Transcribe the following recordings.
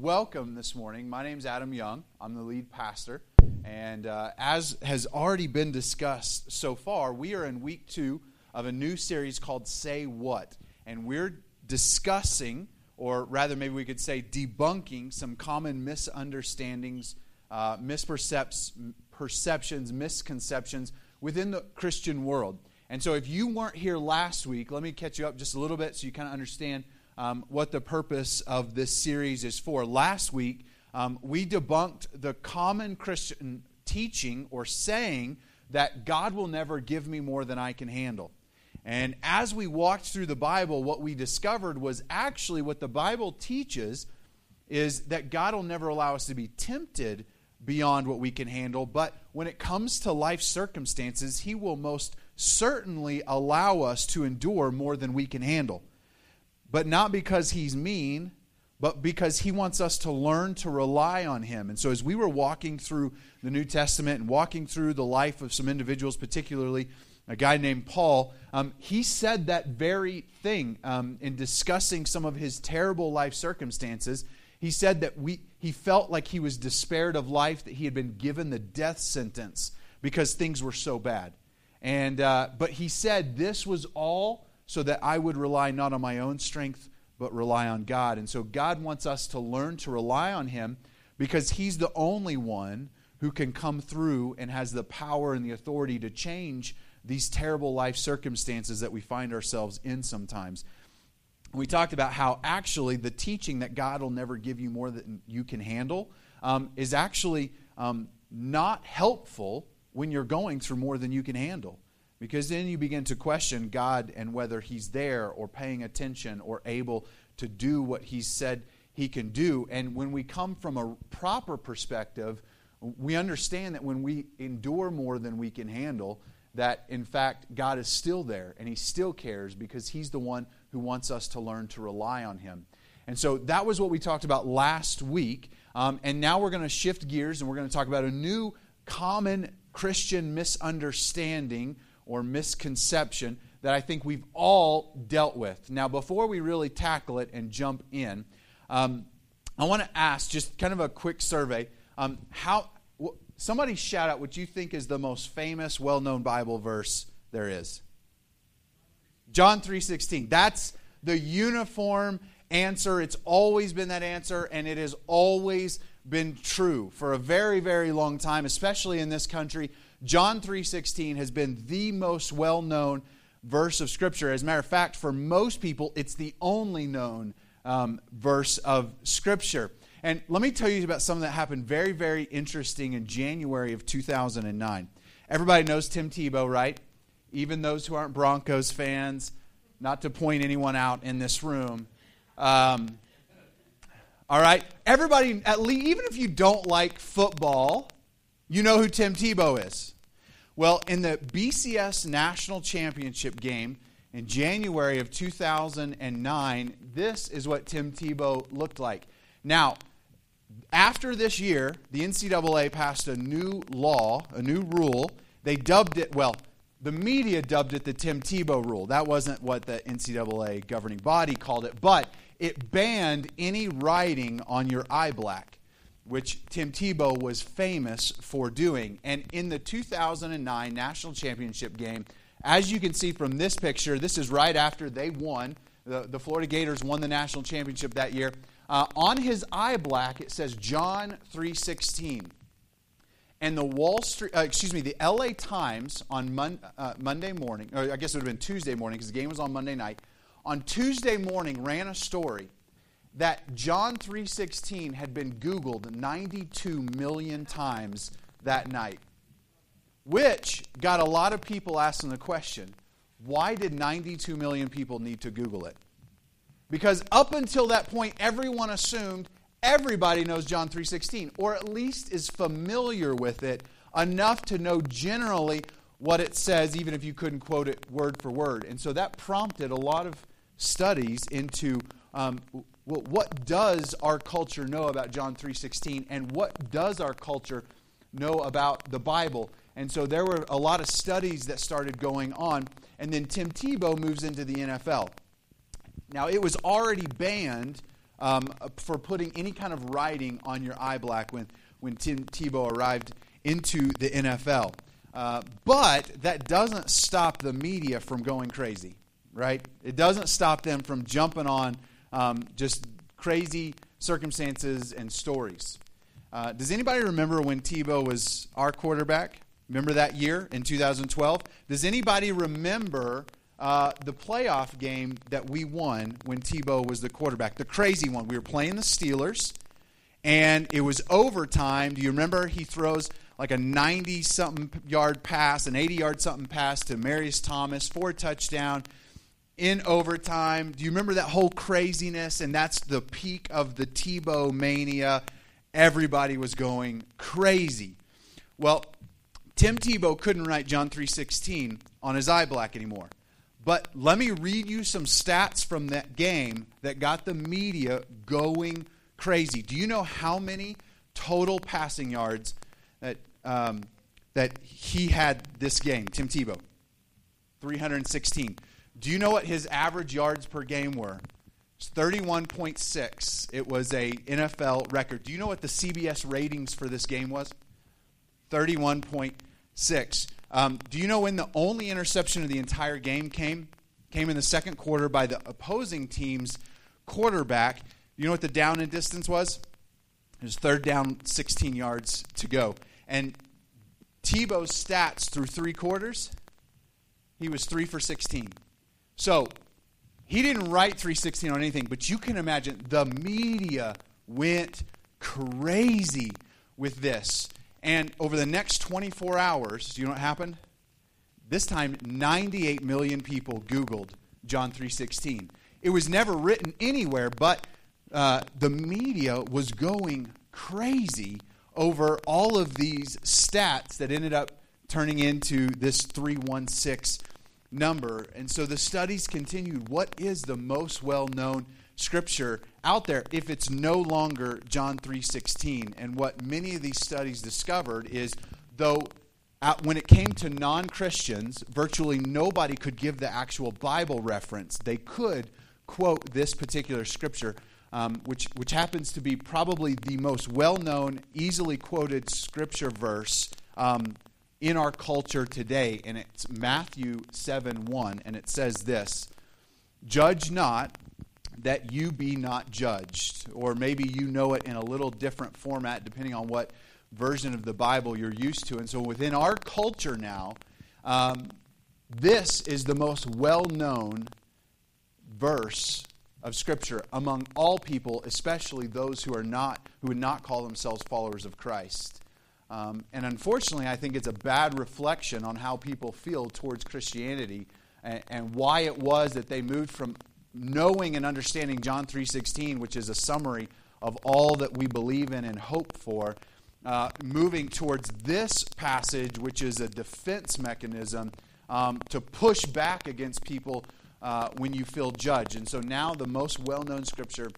welcome this morning. My name's Adam Young. I'm the lead pastor. And uh, as has already been discussed so far, we are in week two of a new series called Say What. And we're discussing, or rather, maybe we could say debunking, some common misunderstandings, uh, misperceptions, misconceptions within the Christian world. And so, if you weren't here last week, let me catch you up just a little bit so you kind of understand um, what the purpose of this series is for. Last week, um, we debunked the common Christian teaching or saying that God will never give me more than I can handle. And as we walked through the Bible, what we discovered was actually what the Bible teaches is that God will never allow us to be tempted beyond what we can handle. But when it comes to life circumstances, He will most certainly allow us to endure more than we can handle but not because he's mean, but because he wants us to learn to rely on him. And so, as we were walking through the New Testament and walking through the life of some individuals, particularly a guy named Paul, um, he said that very thing um, in discussing some of his terrible life circumstances. He said that we, he felt like he was despaired of life, that he had been given the death sentence because things were so bad. And, uh, but he said this was all so that I would rely not on my own strength, but rely on God. And so God wants us to learn to rely on Him because He's the only one who can come through and has the power and the authority to change these terrible life circumstances that we find ourselves in sometimes. We talked about how actually the teaching that God will never give you more than you can handle um, is actually um, not helpful when you're going through more than you can handle. Because then you begin to question God and whether He's there or paying attention or able to do what He said He can do. And when we come from a proper perspective, we understand that when we endure more than we can handle, that in fact God is still there and He still cares because He's the one who wants us to learn to rely on Him. And so that was what we talked about last week. Um, and now we're going to shift gears and we're going to talk about a new common Christian misunderstanding or misconception that I think we've all dealt with. Now, before we really tackle it and jump in, um, I want to ask just kind of a quick survey. Um, how somebody shout out what you think is the most famous, well-known Bible verse there is. John 3:16. That's the uniform answer. It's always been that answer, and it has always been true for a very, very long time, especially in this country. John 3:16 has been the most well-known verse of Scripture. As a matter of fact, for most people, it's the only known um, verse of Scripture. And let me tell you about something that happened very, very interesting in January of 2009. Everybody knows Tim Tebow, right? Even those who aren't Broncos fans, not to point anyone out in this room. Um, all right? Everybody, at least, even if you don't like football, you know who Tim Tebow is. Well, in the BCS National Championship game in January of 2009, this is what Tim Tebow looked like. Now, after this year, the NCAA passed a new law, a new rule. They dubbed it, well, the media dubbed it the Tim Tebow rule. That wasn't what the NCAA governing body called it, but it banned any writing on your eye black which Tim Tebow was famous for doing. And in the 2009 National Championship game, as you can see from this picture, this is right after they won. The, the Florida Gators won the national championship that year. Uh, on his eye black, it says John 3:16. And the Wall Street, uh, excuse me, the LA Times on Mon- uh, Monday morning, or I guess it would have been Tuesday morning because the game was on Monday night. On Tuesday morning, ran a story that John 3:16 had been googled 92 million times that night. Which got a lot of people asking the question, why did 92 million people need to google it? Because up until that point everyone assumed everybody knows John 3:16 or at least is familiar with it enough to know generally what it says even if you couldn't quote it word for word. And so that prompted a lot of studies into um, well, what does our culture know about John 3:16 and what does our culture know about the Bible? And so there were a lot of studies that started going on and then Tim Tebow moves into the NFL. Now, it was already banned um, for putting any kind of writing on your eye black when, when Tim Tebow arrived into the NFL. Uh, but that doesn't stop the media from going crazy, right? It doesn't stop them from jumping on um, just crazy circumstances and stories. Uh, does anybody remember when Tebow was our quarterback? Remember that year in 2012? Does anybody remember uh, the playoff game that we won when Tebow was the quarterback? The crazy one. We were playing the Steelers, and it was overtime. Do you remember he throws like a 90 something yard pass, an 80 yard something pass to Marius Thomas for a touchdown in overtime? Do you remember that whole craziness? And that's the peak of the Tebow mania. Everybody was going crazy. Well, Tim Tebow couldn't write John 3:16 on his eye black anymore. But let me read you some stats from that game that got the media going crazy. Do you know how many total passing yards that um, that he had this game, Tim Tebow? 316. Do you know what his average yards per game were? It's 31.6. It was a NFL record. Do you know what the CBS ratings for this game was? 31.6. Um, do you know when the only interception of the entire game came? Came in the second quarter by the opposing team's quarterback. You know what the down and distance was? It was third down, 16 yards to go. And Tebow's stats through three quarters, he was three for 16. So he didn't write 316 on anything, but you can imagine the media went crazy with this. And over the next 24 hours, you know what happened? This time 98 million people googled John 3:16. It was never written anywhere, but uh, the media was going crazy over all of these stats that ended up turning into this 316 number. And so the studies continued. What is the most well known scripture out there if it's no longer John 3:16? And what many of these studies discovered is though when it came to non-Christians, virtually nobody could give the actual Bible reference. They could quote this particular scripture, um, which which happens to be probably the most well-known, easily quoted scripture verse um, in our culture today, and it's Matthew 7 1, and it says this Judge not that you be not judged. Or maybe you know it in a little different format depending on what version of the Bible you're used to. And so within our culture now, um, this is the most well known verse of Scripture among all people, especially those who are not, who would not call themselves followers of Christ. Um, and unfortunately, I think it's a bad reflection on how people feel towards Christianity and, and why it was that they moved from knowing and understanding John 3:16, which is a summary of all that we believe in and hope for, uh, moving towards this passage, which is a defense mechanism um, to push back against people uh, when you feel judged. And so now the most well-known scripture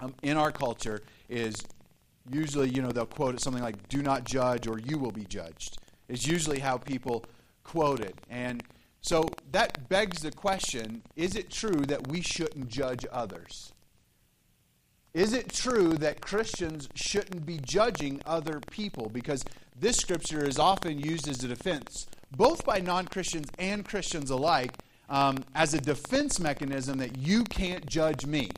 um, in our culture is usually, you know, they'll quote it something like, do not judge or you will be judged, is usually how people quote it. And so that begs the question is it true that we shouldn't judge others? Is it true that Christians shouldn't be judging other people? Because this scripture is often used as a defense, both by non Christians and Christians alike, um, as a defense mechanism that you can't judge me.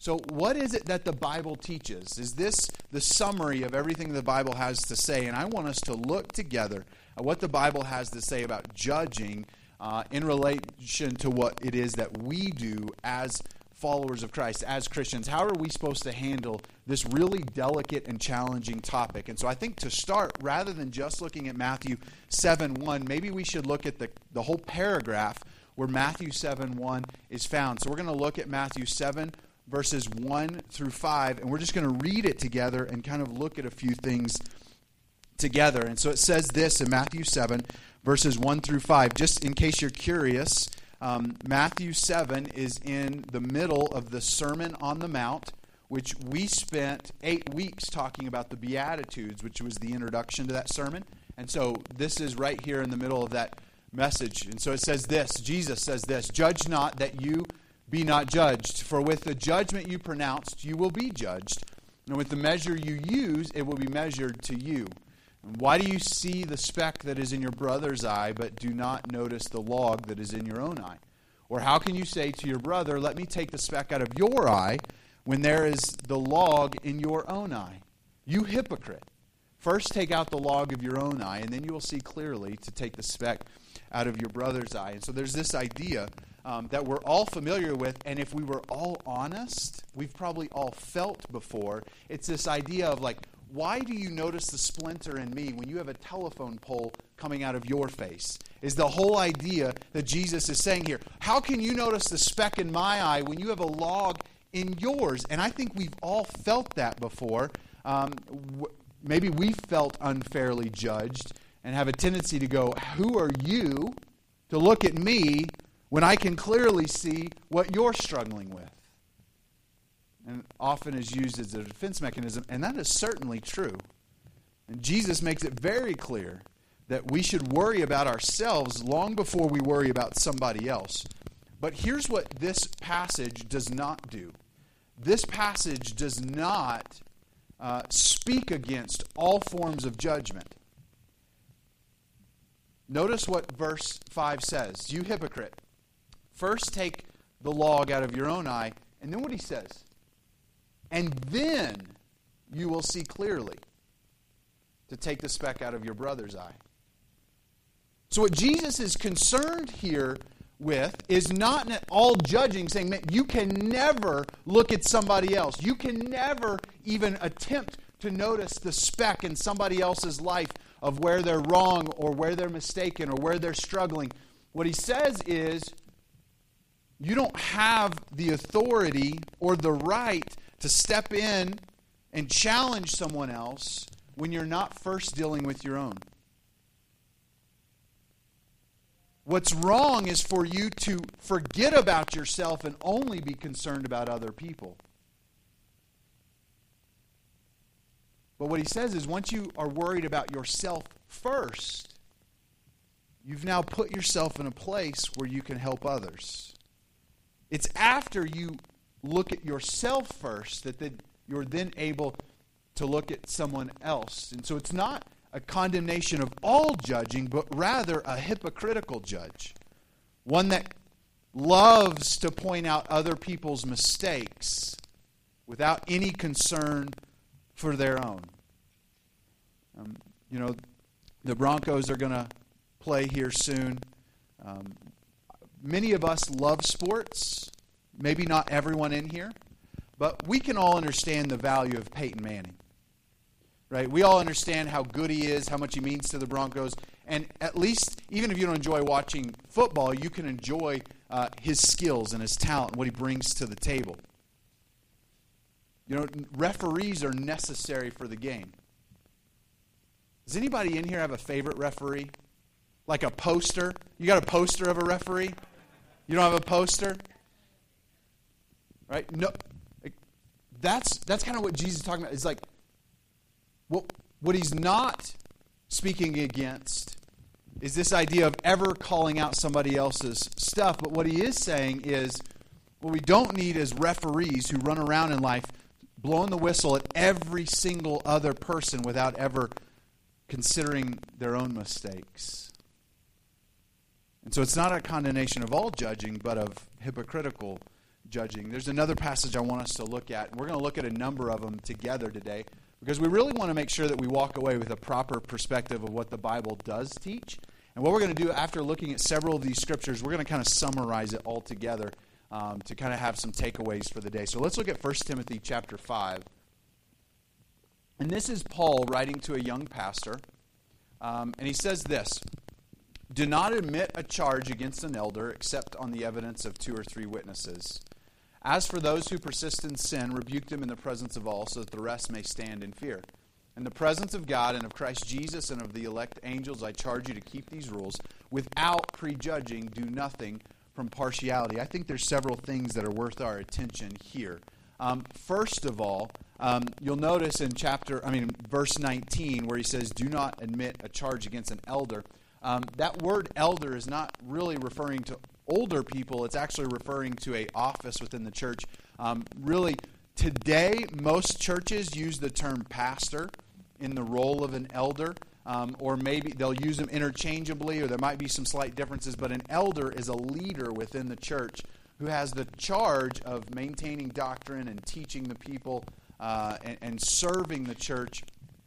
So, what is it that the Bible teaches? Is this the summary of everything the Bible has to say? And I want us to look together at what the Bible has to say about judging uh, in relation to what it is that we do as followers of Christ, as Christians. How are we supposed to handle this really delicate and challenging topic? And so, I think to start, rather than just looking at Matthew 7 1, maybe we should look at the, the whole paragraph where Matthew 7 1 is found. So, we're going to look at Matthew 7 verses 1 through 5, and we're just going to read it together and kind of look at a few things together. And so it says this in Matthew 7, verses 1 through 5. Just in case you're curious, um, Matthew 7 is in the middle of the Sermon on the Mount, which we spent eight weeks talking about the Beatitudes, which was the introduction to that sermon. And so this is right here in the middle of that message. And so it says this Jesus says this Judge not that you be not judged. For with the judgment you pronounced, you will be judged. And with the measure you use, it will be measured to you. And why do you see the speck that is in your brother's eye, but do not notice the log that is in your own eye? Or how can you say to your brother, Let me take the speck out of your eye, when there is the log in your own eye? You hypocrite. First take out the log of your own eye, and then you will see clearly to take the speck out of your brother's eye. And so there's this idea um, that we're all familiar with, and if we were all honest, we've probably all felt before. It's this idea of like, why do you notice the splinter in me when you have a telephone pole coming out of your face? Is the whole idea that Jesus is saying here. How can you notice the speck in my eye when you have a log in yours? And I think we've all felt that before. Um, w- maybe we felt unfairly judged and have a tendency to go, Who are you to look at me when I can clearly see what you're struggling with. And often is used as a defense mechanism, and that is certainly true. And Jesus makes it very clear that we should worry about ourselves long before we worry about somebody else. But here's what this passage does not do this passage does not uh, speak against all forms of judgment. Notice what verse 5 says You hypocrite. First, take the log out of your own eye, and then what he says. And then you will see clearly to take the speck out of your brother's eye. So, what Jesus is concerned here with is not all judging, saying you can never look at somebody else. You can never even attempt to notice the speck in somebody else's life of where they're wrong or where they're mistaken or where they're struggling. What he says is you don't have the authority or the right to step in and challenge someone else when you're not first dealing with your own. What's wrong is for you to forget about yourself and only be concerned about other people. But what he says is once you are worried about yourself first, you've now put yourself in a place where you can help others. It's after you look at yourself first that then you're then able to look at someone else. And so it's not a condemnation of all judging, but rather a hypocritical judge. One that loves to point out other people's mistakes without any concern for their own. Um, you know, the Broncos are going to play here soon. Um, many of us love sports. Maybe not everyone in here, but we can all understand the value of Peyton Manning. Right? We all understand how good he is, how much he means to the Broncos, and at least, even if you don't enjoy watching football, you can enjoy uh, his skills and his talent and what he brings to the table. You know, referees are necessary for the game. Does anybody in here have a favorite referee? Like a poster? You got a poster of a referee? You don't have a poster? Right? No. That's that's kind of what Jesus is talking about. It's like what what he's not speaking against is this idea of ever calling out somebody else's stuff, but what he is saying is what we don't need is referees who run around in life blowing the whistle at every single other person without ever considering their own mistakes. And so it's not a condemnation of all judging, but of hypocritical judging. There's another passage I want us to look at. And we're going to look at a number of them together today because we really want to make sure that we walk away with a proper perspective of what the Bible does teach. And what we're going to do after looking at several of these scriptures, we're going to kind of summarize it all together um, to kind of have some takeaways for the day. So let's look at 1 Timothy chapter 5. And this is Paul writing to a young pastor. Um, and he says this do not admit a charge against an elder except on the evidence of two or three witnesses. As for those who persist in sin, rebuke them in the presence of all, so that the rest may stand in fear. In the presence of God and of Christ Jesus and of the elect angels, I charge you to keep these rules without prejudging. Do nothing from partiality. I think there's several things that are worth our attention here. Um, first of all, um, you'll notice in chapter, I mean, verse 19, where he says, "Do not admit a charge against an elder." Um, that word elder is not really referring to older people, it's actually referring to a office within the church. Um, really, today most churches use the term pastor in the role of an elder. Um, or maybe they'll use them interchangeably, or there might be some slight differences. But an elder is a leader within the church who has the charge of maintaining doctrine and teaching the people uh, and, and, serving the church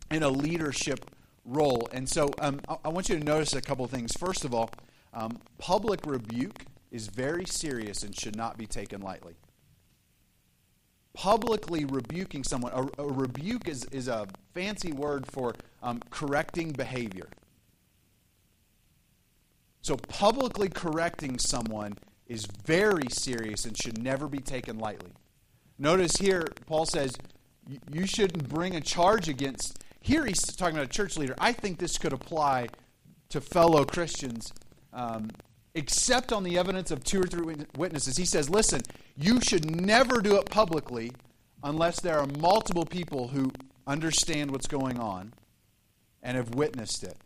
in a leadership role. And so um, I, I, want you to notice a couple things. First of all, um, public rebuke is very serious and should not be taken lightly. Publicly rebuking someone, a, a rebuke is, is a fancy word for um, correcting behavior. So, publicly correcting someone is very serious and should never be taken lightly. Notice here, Paul says, you shouldn't bring a charge against. Here he's talking about a church leader. I think this could apply to fellow Christians, um, except on the evidence of two or three witnesses. He says, listen, you should never do it publicly unless there are multiple people who understand what's going on and have witnessed it.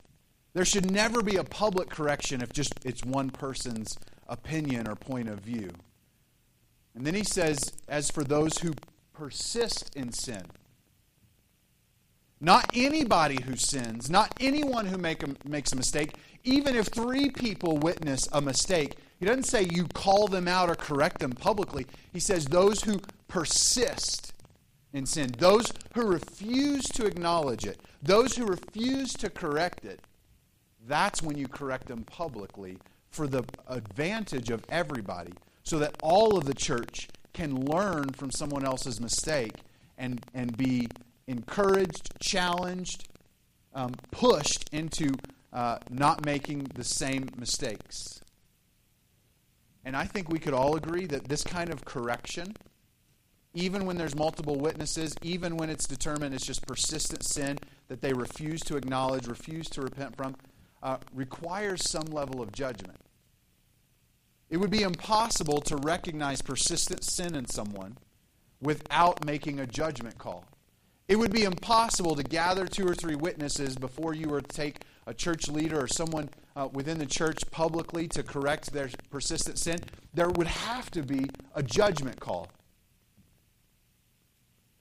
There should never be a public correction if just it's one person's opinion or point of view. And then he says, as for those who persist in sin, not anybody who sins, not anyone who make a, makes a mistake, even if three people witness a mistake, he doesn't say you call them out or correct them publicly. He says those who persist in sin, those who refuse to acknowledge it, those who refuse to correct it, that's when you correct them publicly for the advantage of everybody so that all of the church can learn from someone else's mistake and, and be encouraged, challenged, um, pushed into uh, not making the same mistakes. And I think we could all agree that this kind of correction, even when there's multiple witnesses, even when it's determined it's just persistent sin that they refuse to acknowledge, refuse to repent from, uh, requires some level of judgment. It would be impossible to recognize persistent sin in someone without making a judgment call. It would be impossible to gather two or three witnesses before you were to take a church leader or someone uh, within the church publicly to correct their persistent sin. There would have to be a judgment call.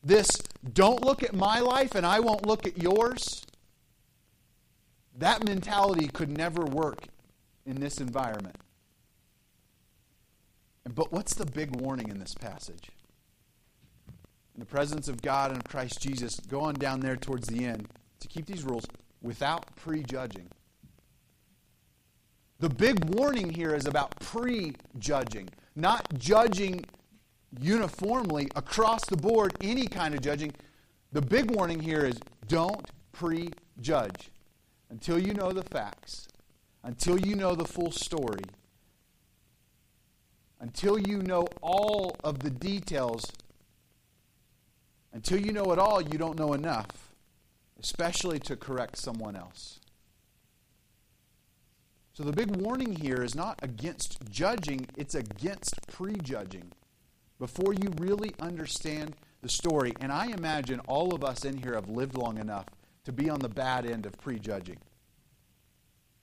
This, don't look at my life and I won't look at yours, that mentality could never work in this environment. But what's the big warning in this passage? In the presence of God and of Christ Jesus, go on down there towards the end to keep these rules without prejudging. The big warning here is about prejudging, not judging uniformly across the board, any kind of judging. The big warning here is don't prejudge until you know the facts, until you know the full story until you know all of the details, until you know it all, you don't know enough, especially to correct someone else. So the big warning here is not against judging, it's against prejudging. Before you really understand the story, and I imagine all of us in here have lived long enough to be on the bad end of prejudging.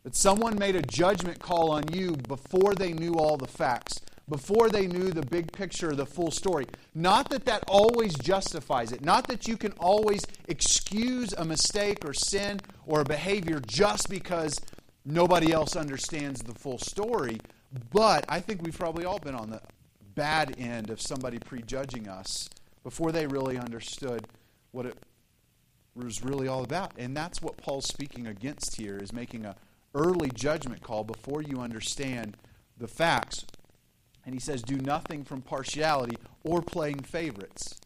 That someone made a judgment call on you before they knew all the facts, before they knew the big picture, the full story. Not that that always justifies it. Not that you can always excuse a mistake or sin or a behavior just because nobody else understands the full story. But I think we've probably all been on the bad end of somebody prejudging us before they really understood what it was really all about. And that's what Paul's speaking against here is making a early judgment call before you understand the facts and he says, do nothing from partiality or playing favorites.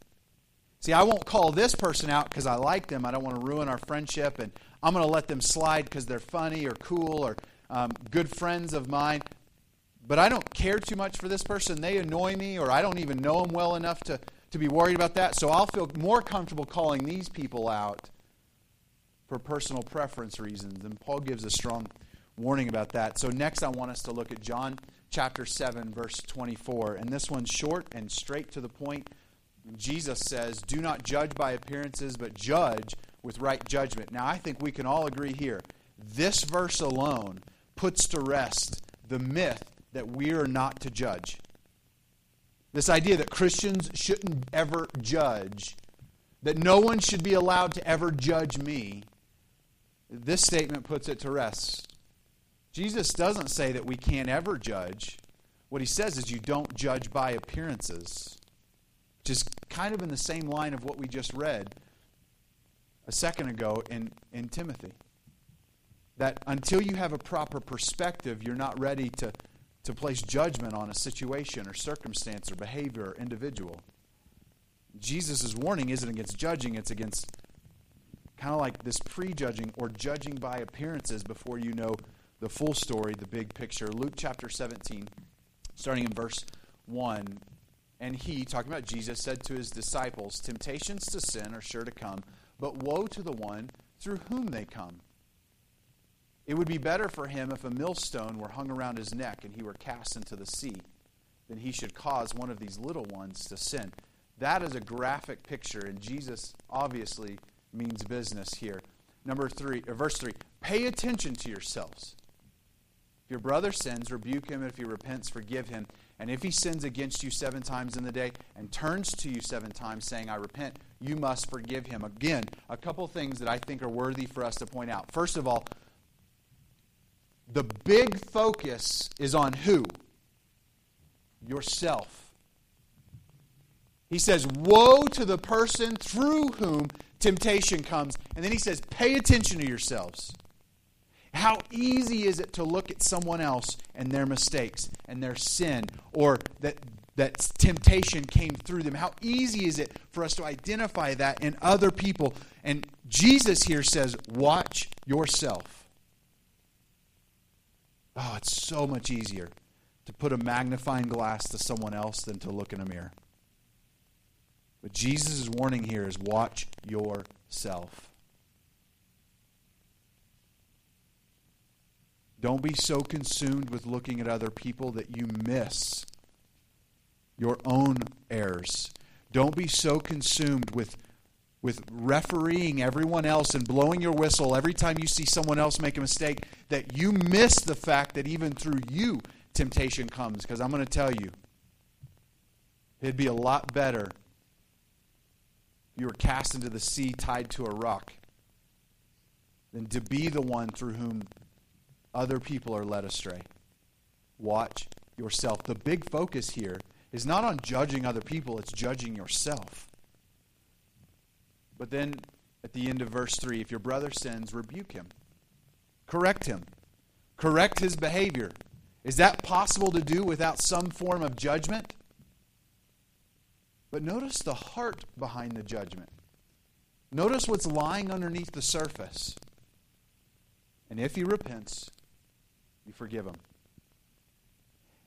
See, I won't call this person out because I like them. I don't want to ruin our friendship, and I'm going to let them slide because they're funny or cool or um, good friends of mine. But I don't care too much for this person. They annoy me, or I don't even know them well enough to, to be worried about that. So I'll feel more comfortable calling these people out for personal preference reasons. And Paul gives a strong warning about that. So next, I want us to look at John chapter 7, verse 24. And this one's short and straight to the point. Jesus says, Do not judge by appearances, but judge with right judgment. Now, I think we can all agree here. This verse alone puts to rest the myth that we are not to judge. This idea that Christians shouldn't ever judge, that no one should be allowed to ever judge me, this statement puts it to rest. Jesus doesn't say that we can't ever judge. What he says is you don't judge by appearances, which is kind of in the same line of what we just read a second ago in, in Timothy. That until you have a proper perspective, you're not ready to, to place judgment on a situation or circumstance or behavior or individual. Jesus' warning isn't against judging, it's against kind of like this prejudging or judging by appearances before you know the full story, the big picture. Luke chapter 17, starting in verse 1. And he, talking about Jesus, said to his disciples, Temptations to sin are sure to come, but woe to the one through whom they come. It would be better for him if a millstone were hung around his neck and he were cast into the sea than he should cause one of these little ones to sin. That is a graphic picture, and Jesus obviously means business here. Number three, verse three, pay attention to yourselves. If your brother sins, rebuke him. If he repents, forgive him. And if he sins against you seven times in the day and turns to you seven times saying, I repent, you must forgive him. Again, a couple things that I think are worthy for us to point out. First of all, the big focus is on who? Yourself. He says, Woe to the person through whom temptation comes. And then he says, Pay attention to yourselves. How easy is it to look at someone else and their mistakes and their sin or that, that temptation came through them? How easy is it for us to identify that in other people? And Jesus here says, Watch yourself. Oh, it's so much easier to put a magnifying glass to someone else than to look in a mirror. But Jesus' warning here is watch yourself. Don't be so consumed with looking at other people that you miss your own errors. Don't be so consumed with, with refereeing everyone else and blowing your whistle every time you see someone else make a mistake that you miss the fact that even through you temptation comes. Because I'm going to tell you, it'd be a lot better you were cast into the sea tied to a rock than to be the one through whom other people are led astray. Watch yourself. The big focus here is not on judging other people, it's judging yourself. But then at the end of verse 3, if your brother sins, rebuke him, correct him, correct his behavior. Is that possible to do without some form of judgment? But notice the heart behind the judgment. Notice what's lying underneath the surface. And if he repents, you forgive him.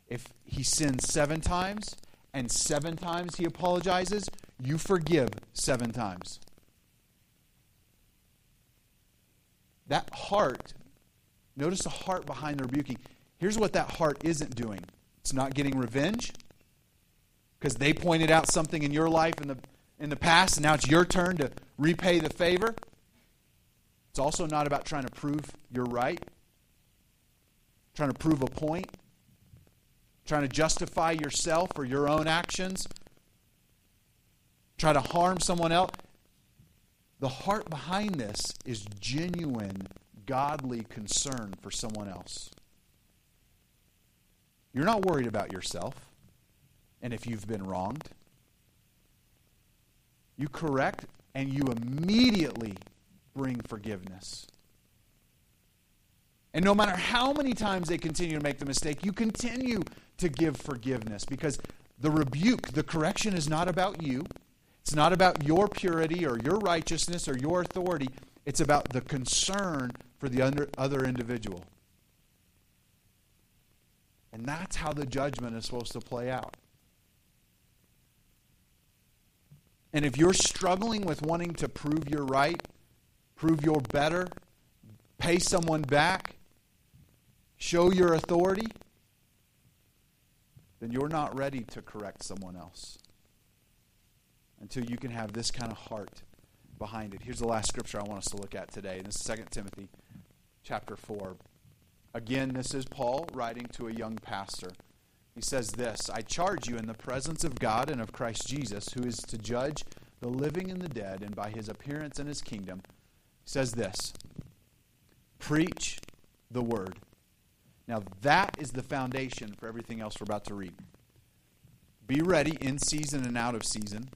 If he sins seven times and seven times he apologizes, you forgive seven times. That heart, notice the heart behind the rebuking. Here's what that heart isn't doing it's not getting revenge because they pointed out something in your life in the, in the past, and now it's your turn to repay the favor. It's also not about trying to prove you're right trying to prove a point, trying to justify yourself or your own actions, try to harm someone else. The heart behind this is genuine, godly concern for someone else. You're not worried about yourself and if you've been wronged. You correct and you immediately bring forgiveness. And no matter how many times they continue to make the mistake, you continue to give forgiveness because the rebuke, the correction is not about you. It's not about your purity or your righteousness or your authority. It's about the concern for the other individual. And that's how the judgment is supposed to play out. And if you're struggling with wanting to prove you're right, prove you're better, pay someone back, show your authority, then you're not ready to correct someone else until you can have this kind of heart behind it. Here's the last scripture I want us to look at today. This is 2 Timothy chapter 4. Again, this is Paul writing to a young pastor. He says this I charge you in the presence of God and of Christ Jesus, who is to judge the living and the dead, and by his appearance in his kingdom. He says this Preach the word. Now, that is the foundation for everything else we're about to read. Be ready in season and out of season.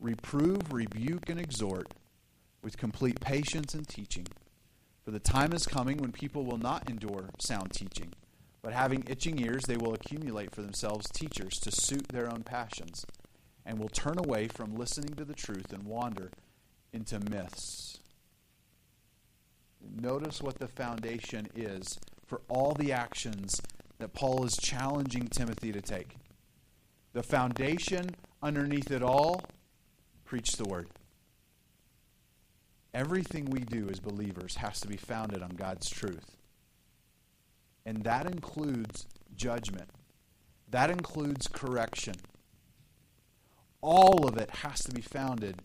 Reprove, rebuke, and exhort with complete patience and teaching. For the time is coming when people will not endure sound teaching, but having itching ears, they will accumulate for themselves teachers to suit their own passions, and will turn away from listening to the truth and wander into myths. Notice what the foundation is for all the actions that Paul is challenging Timothy to take. The foundation underneath it all, preach the word. Everything we do as believers has to be founded on God's truth. And that includes judgment, that includes correction. All of it has to be founded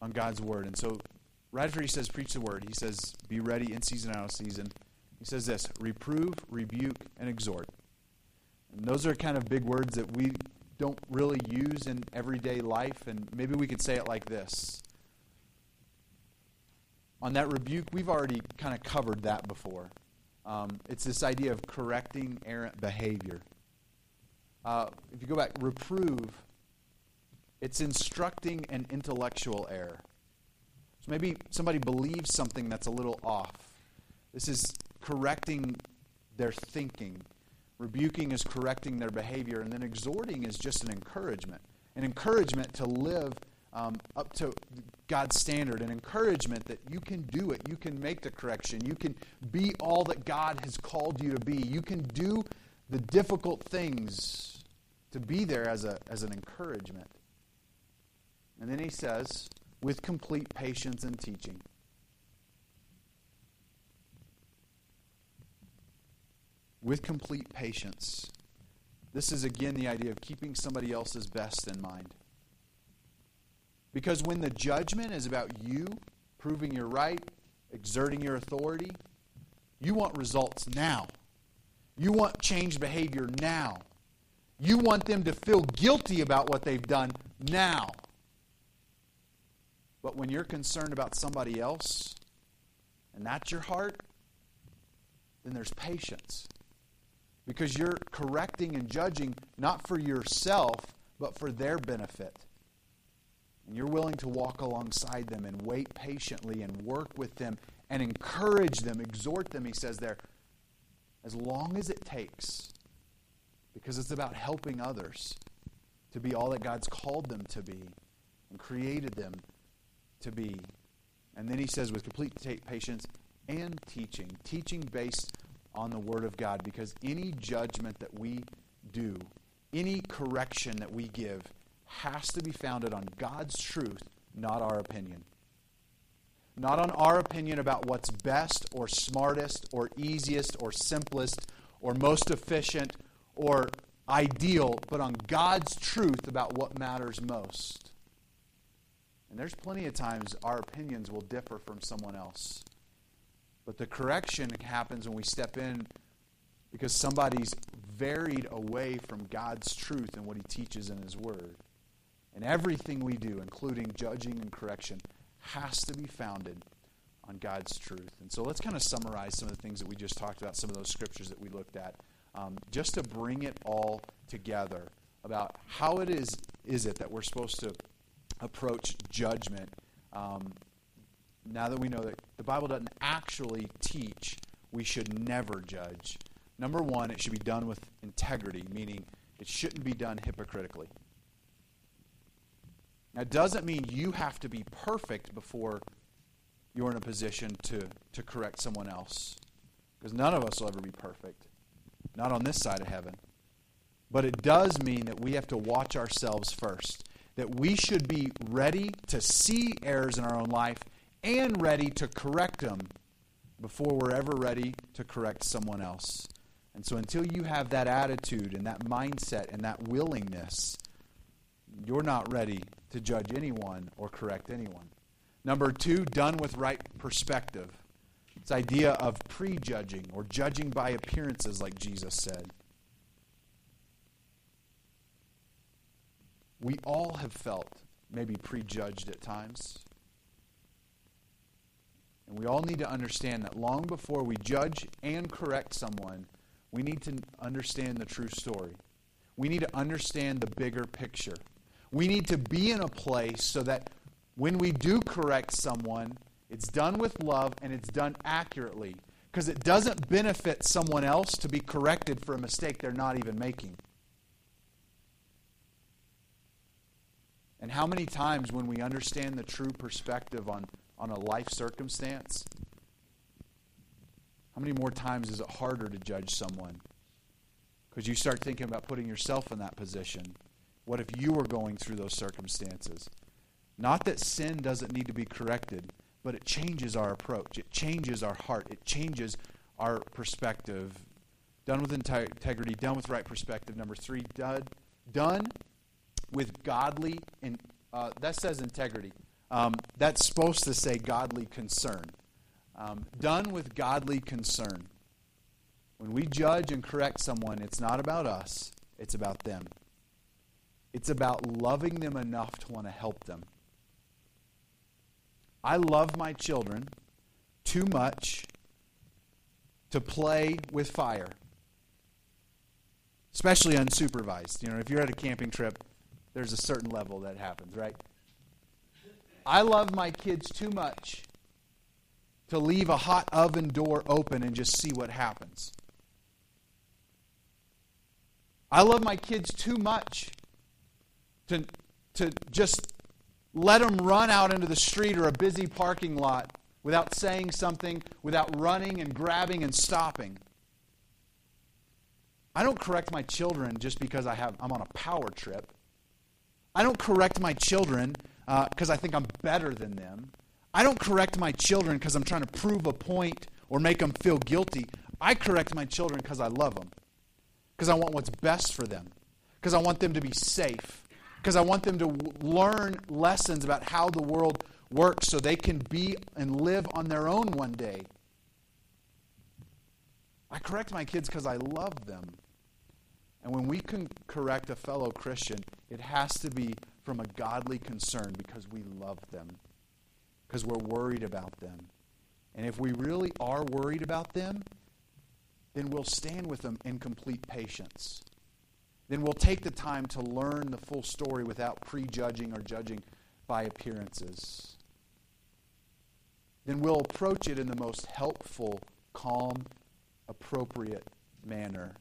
on God's word. And so, right after he says, preach the word, he says, be ready in season, and out of season. He says this reprove, rebuke, and exhort. And those are kind of big words that we don't really use in everyday life. And maybe we could say it like this on that rebuke, we've already kind of covered that before. Um, it's this idea of correcting errant behavior. Uh, if you go back, reprove, it's instructing an intellectual error. So maybe somebody believes something that's a little off. This is correcting their thinking. Rebuking is correcting their behavior. And then exhorting is just an encouragement an encouragement to live um, up to God's standard, an encouragement that you can do it. You can make the correction. You can be all that God has called you to be. You can do the difficult things to be there as, a, as an encouragement. And then he says, with complete patience and teaching. With complete patience. This is again the idea of keeping somebody else's best in mind. Because when the judgment is about you proving you're right, exerting your authority, you want results now. You want changed behavior now. You want them to feel guilty about what they've done now. But when you're concerned about somebody else, and that's your heart, then there's patience. Because you're correcting and judging not for yourself, but for their benefit and you're willing to walk alongside them and wait patiently and work with them and encourage them, exhort them, he says there, as long as it takes, because it's about helping others to be all that God's called them to be and created them to be. And then he says, with complete patience and teaching, teaching based on the Word of God, because any judgment that we do, any correction that we give, has to be founded on God's truth, not our opinion. Not on our opinion about what's best or smartest or easiest or simplest or most efficient or ideal, but on God's truth about what matters most. And there's plenty of times our opinions will differ from someone else. But the correction happens when we step in because somebody's varied away from God's truth and what he teaches in his word. And everything we do, including judging and correction, has to be founded on God's truth. And so let's kind of summarize some of the things that we just talked about, some of those scriptures that we looked at, um, just to bring it all together about how it is is it that we're supposed to approach judgment. Um, now that we know that the Bible doesn't actually teach we should never judge. Number one, it should be done with integrity, meaning it shouldn't be done hypocritically. Now, it doesn't mean you have to be perfect before you're in a position to, to correct someone else. Because none of us will ever be perfect, not on this side of heaven. But it does mean that we have to watch ourselves first, that we should be ready to see errors in our own life and ready to correct them before we're ever ready to correct someone else. And so, until you have that attitude and that mindset and that willingness, you're not ready to judge anyone or correct anyone. Number two, done with right perspective. This idea of prejudging or judging by appearances, like Jesus said. We all have felt maybe prejudged at times. And we all need to understand that long before we judge and correct someone, we need to understand the true story. We need to understand the bigger picture. We need to be in a place so that when we do correct someone, it's done with love and it's done accurately. Because it doesn't benefit someone else to be corrected for a mistake they're not even making. And how many times, when we understand the true perspective on, on a life circumstance, how many more times is it harder to judge someone? Because you start thinking about putting yourself in that position. What if you were going through those circumstances? Not that sin doesn't need to be corrected, but it changes our approach. It changes our heart. It changes our perspective. Done with integrity, done with right perspective. Number three, done, with godly, and uh, that says integrity. Um, that's supposed to say godly concern. Um, done with godly concern. When we judge and correct someone, it's not about us, it's about them. It's about loving them enough to want to help them. I love my children too much to play with fire, especially unsupervised. You know, if you're at a camping trip, there's a certain level that happens, right? I love my kids too much to leave a hot oven door open and just see what happens. I love my kids too much to, to just let them run out into the street or a busy parking lot without saying something, without running and grabbing and stopping. I don't correct my children just because I have, I'm on a power trip. I don't correct my children because uh, I think I'm better than them. I don't correct my children because I'm trying to prove a point or make them feel guilty. I correct my children because I love them, because I want what's best for them, because I want them to be safe, because I want them to w- learn lessons about how the world works so they can be and live on their own one day. I correct my kids because I love them. And when we can correct a fellow Christian, it has to be from a godly concern because we love them, because we're worried about them. And if we really are worried about them, then we'll stand with them in complete patience. Then we'll take the time to learn the full story without prejudging or judging by appearances. Then we'll approach it in the most helpful, calm, appropriate manner.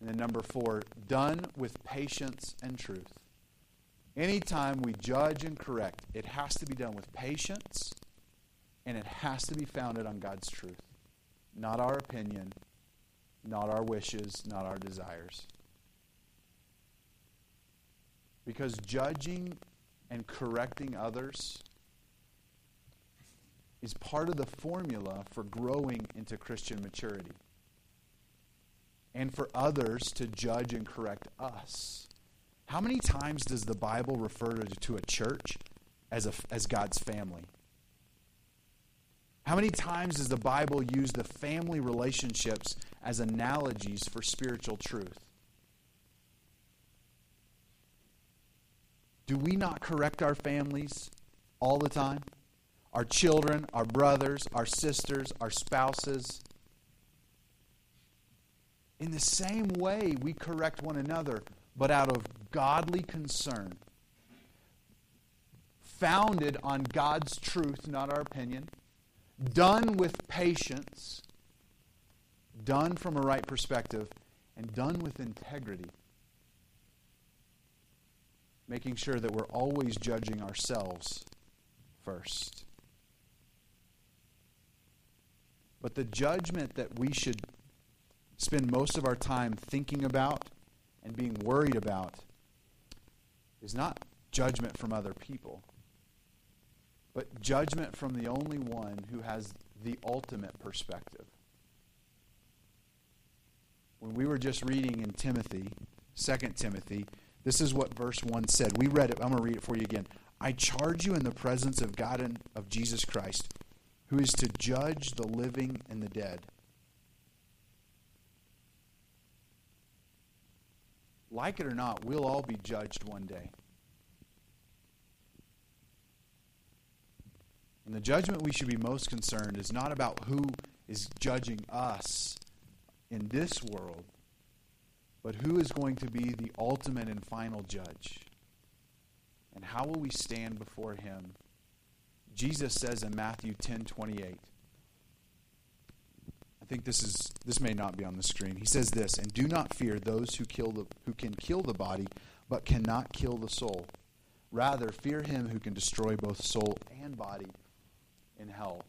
And then number four, done with patience and truth. Anytime we judge and correct, it has to be done with patience and it has to be founded on God's truth. Not our opinion, not our wishes, not our desires. Because judging and correcting others is part of the formula for growing into Christian maturity and for others to judge and correct us. How many times does the Bible refer to a church as, a, as God's family? How many times does the Bible use the family relationships as analogies for spiritual truth? Do we not correct our families all the time? Our children, our brothers, our sisters, our spouses, in the same way, we correct one another, but out of godly concern, founded on God's truth, not our opinion, done with patience, done from a right perspective, and done with integrity. Making sure that we're always judging ourselves first. But the judgment that we should spend most of our time thinking about and being worried about is not judgment from other people, but judgment from the only one who has the ultimate perspective. When we were just reading in Timothy, 2 Timothy, this is what verse 1 said. We read it. I'm going to read it for you again. I charge you in the presence of God and of Jesus Christ, who is to judge the living and the dead. Like it or not, we'll all be judged one day. And the judgment we should be most concerned is not about who is judging us in this world, but who is going to be the ultimate and final judge. And how will we stand before him? Jesus says in Matthew 10 28. I think this is this may not be on the screen. He says this, and do not fear those who kill the who can kill the body, but cannot kill the soul. Rather, fear him who can destroy both soul and body in hell.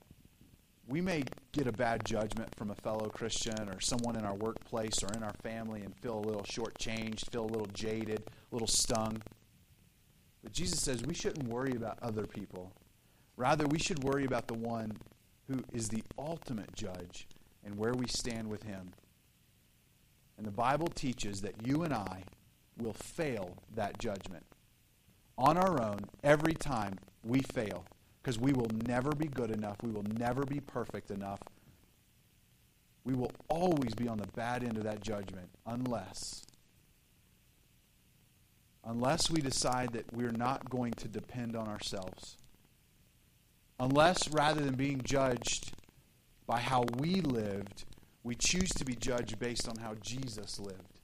We may get a bad judgment from a fellow Christian or someone in our workplace or in our family and feel a little shortchanged, feel a little jaded, a little stung. But Jesus says we shouldn't worry about other people. Rather, we should worry about the one who is the ultimate judge and where we stand with him. And the Bible teaches that you and I will fail that judgment. On our own, every time we fail because we will never be good enough. We will never be perfect enough. We will always be on the bad end of that judgment unless unless we decide that we're not going to depend on ourselves. Unless rather than being judged by how we lived, we choose to be judged based on how Jesus lived.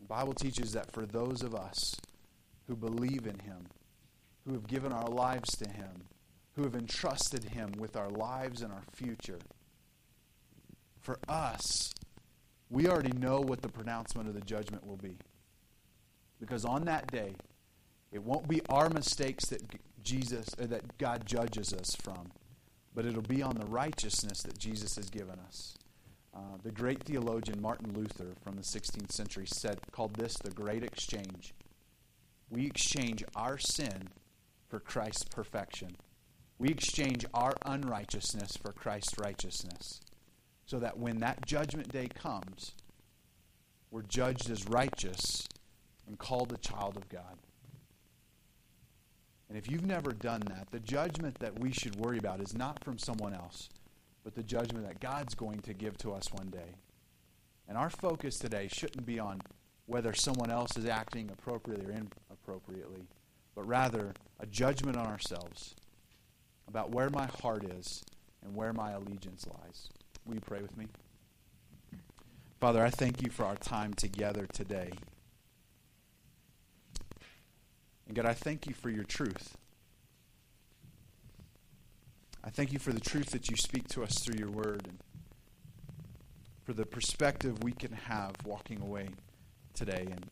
The Bible teaches that for those of us who believe in him, who have given our lives to Him, who have entrusted Him with our lives and our future. For us, we already know what the pronouncement of the judgment will be. Because on that day, it won't be our mistakes that Jesus that God judges us from, but it'll be on the righteousness that Jesus has given us. Uh, the great theologian Martin Luther from the 16th century said called this the great exchange. We exchange our sin for Christ's perfection. We exchange our unrighteousness for Christ's righteousness. So that when that judgment day comes, we're judged as righteous and called a child of God. And if you've never done that, the judgment that we should worry about is not from someone else, but the judgment that God's going to give to us one day. And our focus today shouldn't be on whether someone else is acting appropriately or inappropriately but rather a judgment on ourselves about where my heart is and where my allegiance lies. Will you pray with me? Father, I thank you for our time together today. And God, I thank you for your truth. I thank you for the truth that you speak to us through your word and for the perspective we can have walking away today. And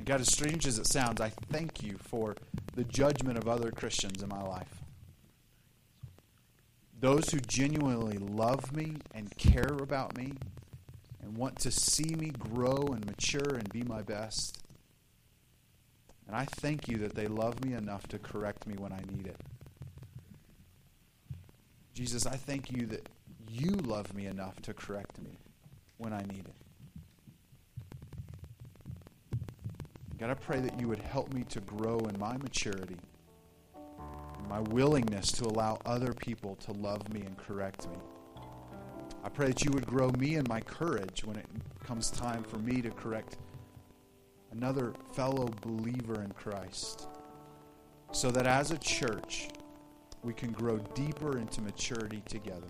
and God, as strange as it sounds, I thank you for the judgment of other Christians in my life. Those who genuinely love me and care about me and want to see me grow and mature and be my best. And I thank you that they love me enough to correct me when I need it. Jesus, I thank you that you love me enough to correct me when I need it. God, I pray that you would help me to grow in my maturity, my willingness to allow other people to love me and correct me. I pray that you would grow me in my courage when it comes time for me to correct another fellow believer in Christ. So that as a church, we can grow deeper into maturity together.